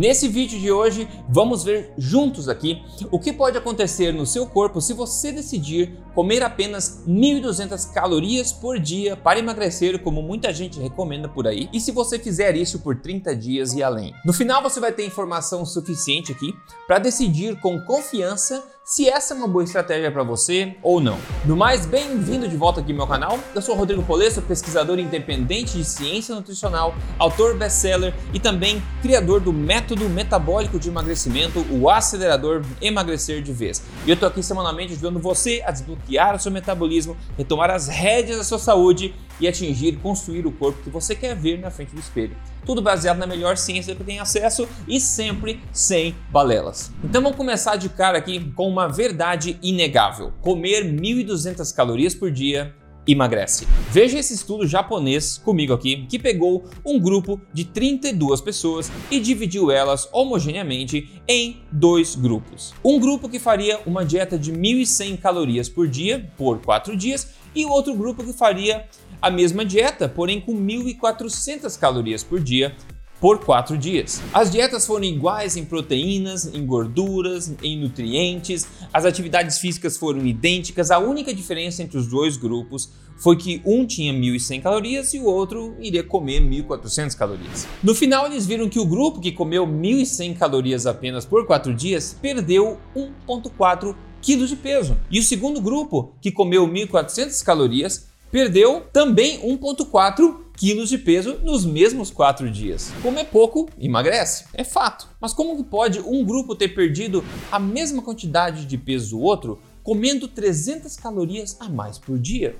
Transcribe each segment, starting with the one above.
Nesse vídeo de hoje, vamos ver juntos aqui o que pode acontecer no seu corpo se você decidir comer apenas 1.200 calorias por dia para emagrecer, como muita gente recomenda por aí, e se você fizer isso por 30 dias e além. No final, você vai ter informação suficiente aqui para decidir com confiança se essa é uma boa estratégia para você ou não. No mais, bem-vindo de volta aqui ao meu canal. Eu sou Rodrigo Polesso, pesquisador independente de ciência nutricional, autor best-seller e também criador do método metabólico de emagrecimento, o acelerador Emagrecer de Vez. E eu tô aqui semanalmente ajudando você a desbloquear o seu metabolismo, retomar as rédeas da sua saúde e atingir, construir o corpo que você quer ver na frente do espelho. Tudo baseado na melhor ciência que tem acesso e sempre sem balelas. Então vamos começar de cara aqui com uma verdade inegável: comer 1.200 calorias por dia emagrece. Veja esse estudo japonês comigo aqui, que pegou um grupo de 32 pessoas e dividiu elas homogeneamente em dois grupos. Um grupo que faria uma dieta de 1.100 calorias por dia por 4 dias e o outro grupo que faria a mesma dieta, porém com 1.400 calorias por dia por quatro dias. As dietas foram iguais em proteínas, em gorduras, em nutrientes, as atividades físicas foram idênticas, a única diferença entre os dois grupos foi que um tinha 1.100 calorias e o outro iria comer 1.400 calorias. No final, eles viram que o grupo que comeu 1.100 calorias apenas por quatro dias perdeu 1,4 quilos de peso. E o segundo grupo, que comeu 1.400 calorias, perdeu também 1,4 quilos de peso nos mesmos quatro dias. Comer pouco, emagrece, é fato. Mas como pode um grupo ter perdido a mesma quantidade de peso do outro comendo 300 calorias a mais por dia?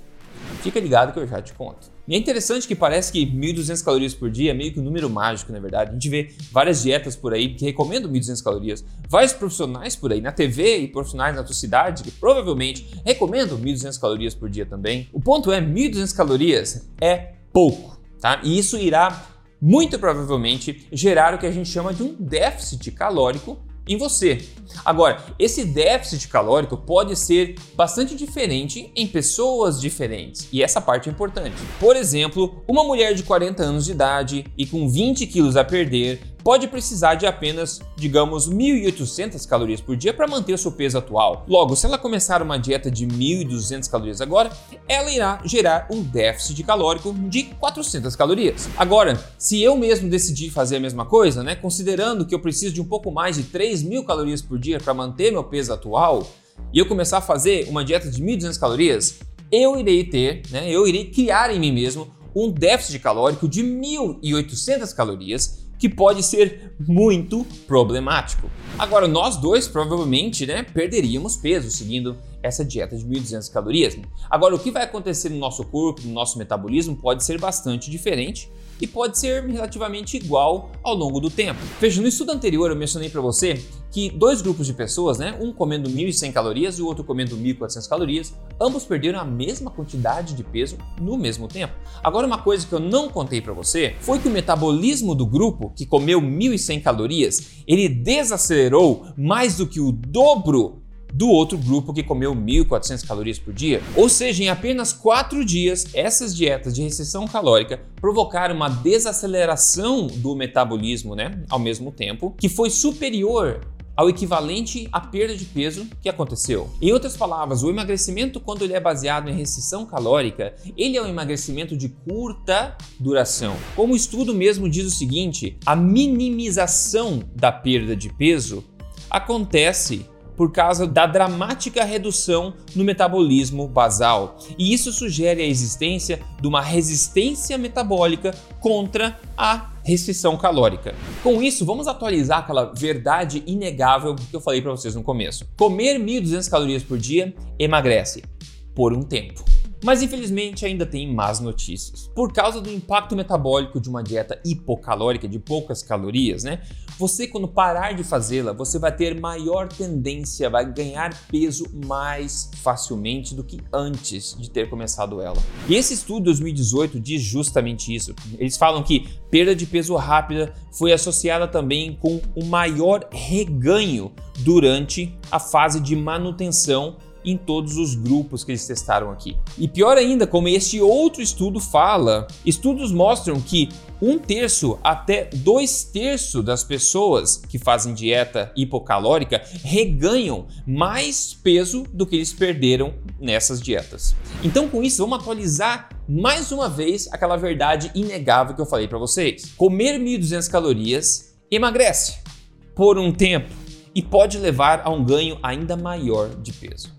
Fica ligado que eu já te conto. E é interessante que parece que 1.200 calorias por dia é meio que um número mágico, na verdade. A gente vê várias dietas por aí que recomendam 1.200 calorias, vários profissionais por aí na TV e profissionais na tua cidade que provavelmente recomendam 1.200 calorias por dia também. O ponto é, 1.200 calorias é pouco, tá? E isso irá muito provavelmente gerar o que a gente chama de um déficit calórico em você. Agora, esse déficit calórico pode ser bastante diferente em pessoas diferentes, e essa parte é importante. Por exemplo, uma mulher de 40 anos de idade e com 20 quilos a perder pode precisar de apenas, digamos, 1.800 calorias por dia para manter seu peso atual. Logo, se ela começar uma dieta de 1.200 calorias agora, ela irá gerar um déficit calórico de 400 calorias. Agora, se eu mesmo decidir fazer a mesma coisa, né, considerando que eu preciso de um pouco mais de 3.000 calorias por dia para manter meu peso atual, e eu começar a fazer uma dieta de 1.200 calorias, eu irei ter, né, eu irei criar em mim mesmo um déficit calórico de 1.800 calorias que pode ser muito problemático. Agora, nós dois provavelmente né, perderíamos peso seguindo essa dieta de 1.200 calorias. Agora, o que vai acontecer no nosso corpo, no nosso metabolismo, pode ser bastante diferente e pode ser relativamente igual ao longo do tempo. Veja, no estudo anterior eu mencionei para você que dois grupos de pessoas, né, um comendo 1.100 calorias e o outro comendo 1.400 calorias, ambos perderam a mesma quantidade de peso no mesmo tempo. Agora, uma coisa que eu não contei para você foi que o metabolismo do grupo que comeu 1.100 calorias, ele desacelerou mais do que o dobro do outro grupo que comeu 1.400 calorias por dia. Ou seja, em apenas 4 dias, essas dietas de restrição calórica provocaram uma desaceleração do metabolismo, né, ao mesmo tempo, que foi superior ao equivalente à perda de peso que aconteceu. Em outras palavras, o emagrecimento, quando ele é baseado em restrição calórica, ele é um emagrecimento de curta duração. Como o estudo mesmo diz o seguinte, a minimização da perda de peso acontece por causa da dramática redução no metabolismo basal. E isso sugere a existência de uma resistência metabólica contra a restrição calórica. Com isso, vamos atualizar aquela verdade inegável que eu falei para vocês no começo. Comer 1.200 calorias por dia emagrece por um tempo. Mas infelizmente ainda tem más notícias. Por causa do impacto metabólico de uma dieta hipocalórica de poucas calorias, né? Você quando parar de fazê-la, você vai ter maior tendência, vai ganhar peso mais facilmente do que antes de ter começado ela. E esse estudo 2018 diz justamente isso. Eles falam que perda de peso rápida foi associada também com um maior reganho durante a fase de manutenção em todos os grupos que eles testaram aqui. E pior ainda, como este outro estudo fala, estudos mostram que um terço até dois terços das pessoas que fazem dieta hipocalórica reganham mais peso do que eles perderam nessas dietas. Então, com isso, vamos atualizar mais uma vez aquela verdade inegável que eu falei para vocês. Comer 1.200 calorias emagrece por um tempo e pode levar a um ganho ainda maior de peso.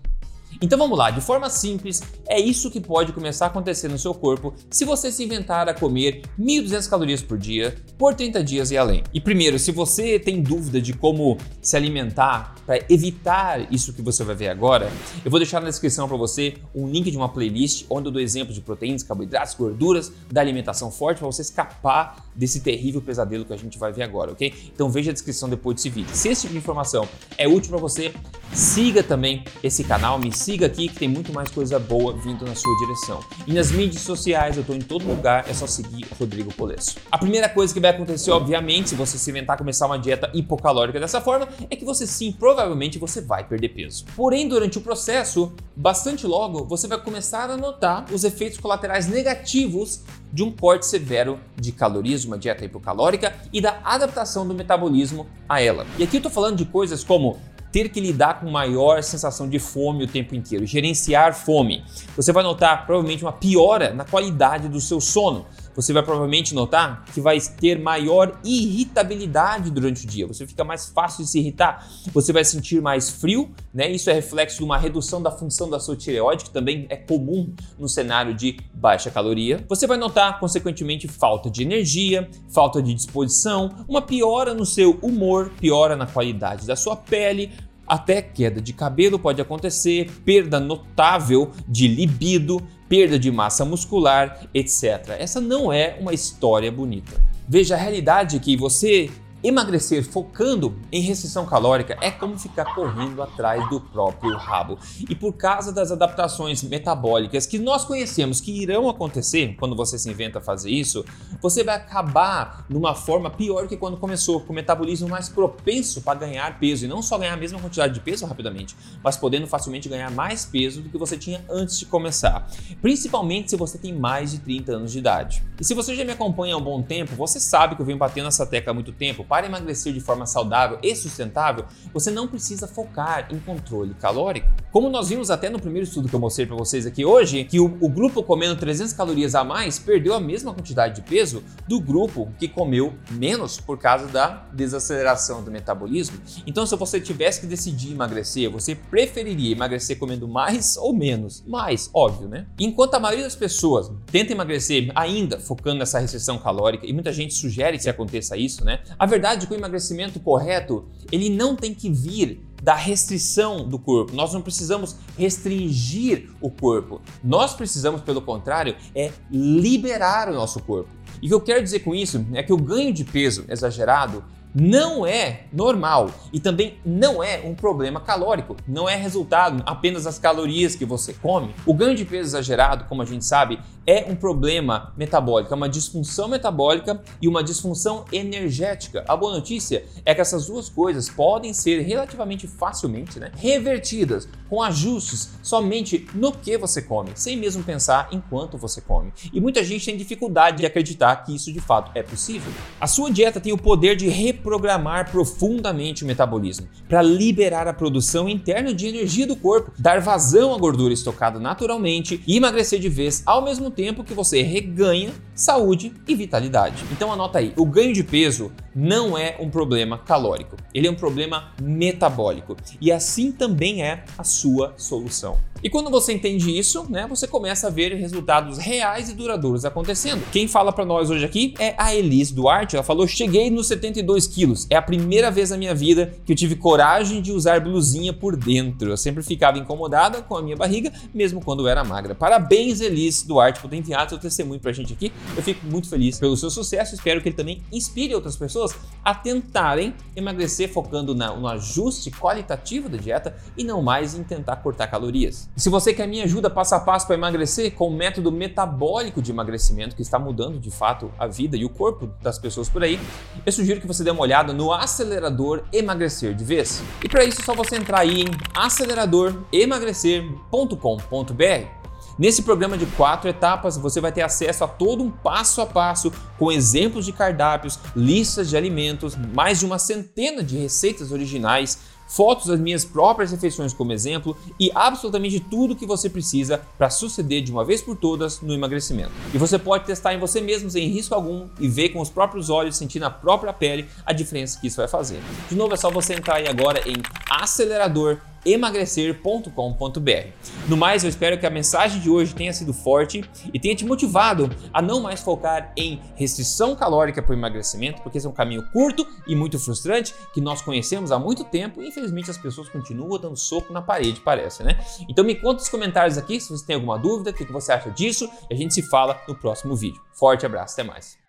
Então vamos lá, de forma simples, é isso que pode começar a acontecer no seu corpo se você se inventar a comer 1.200 calorias por dia por 30 dias e além. E primeiro, se você tem dúvida de como se alimentar para evitar isso que você vai ver agora, eu vou deixar na descrição para você um link de uma playlist onde eu dou exemplos de proteínas, carboidratos, gorduras da alimentação forte para você escapar desse terrível pesadelo que a gente vai ver agora, ok? Então veja a descrição depois desse vídeo. Se esse tipo de informação é útil para você, siga também esse canal, me siga aqui que tem muito mais coisa boa vindo na sua direção. E nas mídias sociais, eu estou em todo lugar, é só seguir Rodrigo Polesso. A primeira coisa que vai acontecer, obviamente, se você se inventar começar uma dieta hipocalórica dessa forma, é que você sim, provavelmente você vai perder peso. Porém, durante o processo, bastante logo, você vai começar a notar os efeitos colaterais negativos de um corte severo de calorias, uma dieta hipocalórica e da adaptação do metabolismo a ela. E aqui eu estou falando de coisas como ter que lidar com maior sensação de fome o tempo inteiro, gerenciar fome. Você vai notar provavelmente uma piora na qualidade do seu sono você vai provavelmente notar que vai ter maior irritabilidade durante o dia. Você fica mais fácil de se irritar, você vai sentir mais frio, né? Isso é reflexo de uma redução da função da sua tireoide, que também é comum no cenário de baixa caloria. Você vai notar, consequentemente, falta de energia, falta de disposição, uma piora no seu humor, piora na qualidade da sua pele, até queda de cabelo pode acontecer, perda notável de libido, perda de massa muscular, etc. Essa não é uma história bonita. Veja a realidade que você Emagrecer focando em restrição calórica é como ficar correndo atrás do próprio rabo. E por causa das adaptações metabólicas que nós conhecemos que irão acontecer quando você se inventa fazer isso, você vai acabar numa forma pior que quando começou, com o metabolismo mais propenso para ganhar peso e não só ganhar a mesma quantidade de peso rapidamente, mas podendo facilmente ganhar mais peso do que você tinha antes de começar. Principalmente se você tem mais de 30 anos de idade. E se você já me acompanha há um bom tempo, você sabe que eu venho batendo essa tecla há muito tempo para emagrecer de forma saudável e sustentável, você não precisa focar em controle calórico. Como nós vimos até no primeiro estudo que eu mostrei para vocês aqui hoje, que o, o, grupo comendo 300 calorias a mais perdeu a mesma quantidade de peso do grupo que comeu menos por causa da desaceleração do metabolismo. Então, se você tivesse que decidir emagrecer, você preferiria emagrecer comendo mais ou menos? Mais, óbvio, né? Enquanto a maioria das pessoas tenta emagrecer ainda focando nessa restrição calórica, e muita gente sugere que aconteça isso, né? A verdade verdade que o emagrecimento correto, ele não tem que vir da restrição do corpo. Nós não precisamos restringir o corpo. Nós precisamos, pelo contrário, é liberar o nosso corpo. E o que eu quero dizer com isso é que o ganho de peso exagerado não é normal e também não é um problema calórico, não é resultado apenas das calorias que você come. O ganho de peso exagerado, como a gente sabe, é um problema metabólico, é uma disfunção metabólica e uma disfunção energética. A boa notícia é que essas duas coisas podem ser relativamente facilmente né, revertidas com ajustes somente no que você come, sem mesmo pensar em quanto você come. E muita gente tem dificuldade de acreditar que isso de fato é possível. A sua dieta tem o poder de reprogramar profundamente o metabolismo para liberar a produção interna de energia do corpo, dar vazão à gordura estocada naturalmente e emagrecer de vez, ao mesmo tempo que você reganha saúde e vitalidade. Então anota aí, o ganho de peso não é um problema calórico, ele é um problema metabólico e assim também é a sua solução. E quando você entende isso, né, você começa a ver resultados reais e duradouros acontecendo. Quem fala para nós hoje aqui é a Elise Duarte. Ela falou: cheguei nos 72 quilos. É a primeira vez na minha vida que eu tive coragem de usar blusinha por dentro. Eu sempre ficava incomodada com a minha barriga, mesmo quando eu era magra. Parabéns, Elise Duarte, por ter enviado seu testemunho pra gente aqui. Eu fico muito feliz pelo seu sucesso, espero que ele também inspire outras pessoas a tentarem emagrecer focando na, no ajuste qualitativo da dieta e não mais em tentar cortar calorias. E se você quer minha ajuda passo a passo para emagrecer com o método metabólico de emagrecimento que está mudando de fato a vida e o corpo das pessoas por aí, eu sugiro que você dê uma olhada no acelerador emagrecer de vez. E para isso é só você entrar aí em aceleradoremagrecer.com.br Nesse programa de quatro etapas, você vai ter acesso a todo um passo a passo com exemplos de cardápios, listas de alimentos, mais de uma centena de receitas originais, fotos das minhas próprias refeições como exemplo e absolutamente tudo que você precisa para suceder de uma vez por todas no emagrecimento. E você pode testar em você mesmo sem risco algum e ver com os próprios olhos, sentir na própria pele a diferença que isso vai fazer. De novo, é só você entrar aí agora em acelerador emagrecer.com.br. No mais, eu espero que a mensagem de hoje tenha sido forte e tenha te motivado a não mais focar em restrição calórica para o emagrecimento, porque esse é um caminho curto e muito frustrante que nós conhecemos há muito tempo e infelizmente as pessoas continuam dando soco na parede, parece, né? Então me conta nos comentários aqui se você tem alguma dúvida, o que você acha disso e a gente se fala no próximo vídeo. Forte abraço, até mais.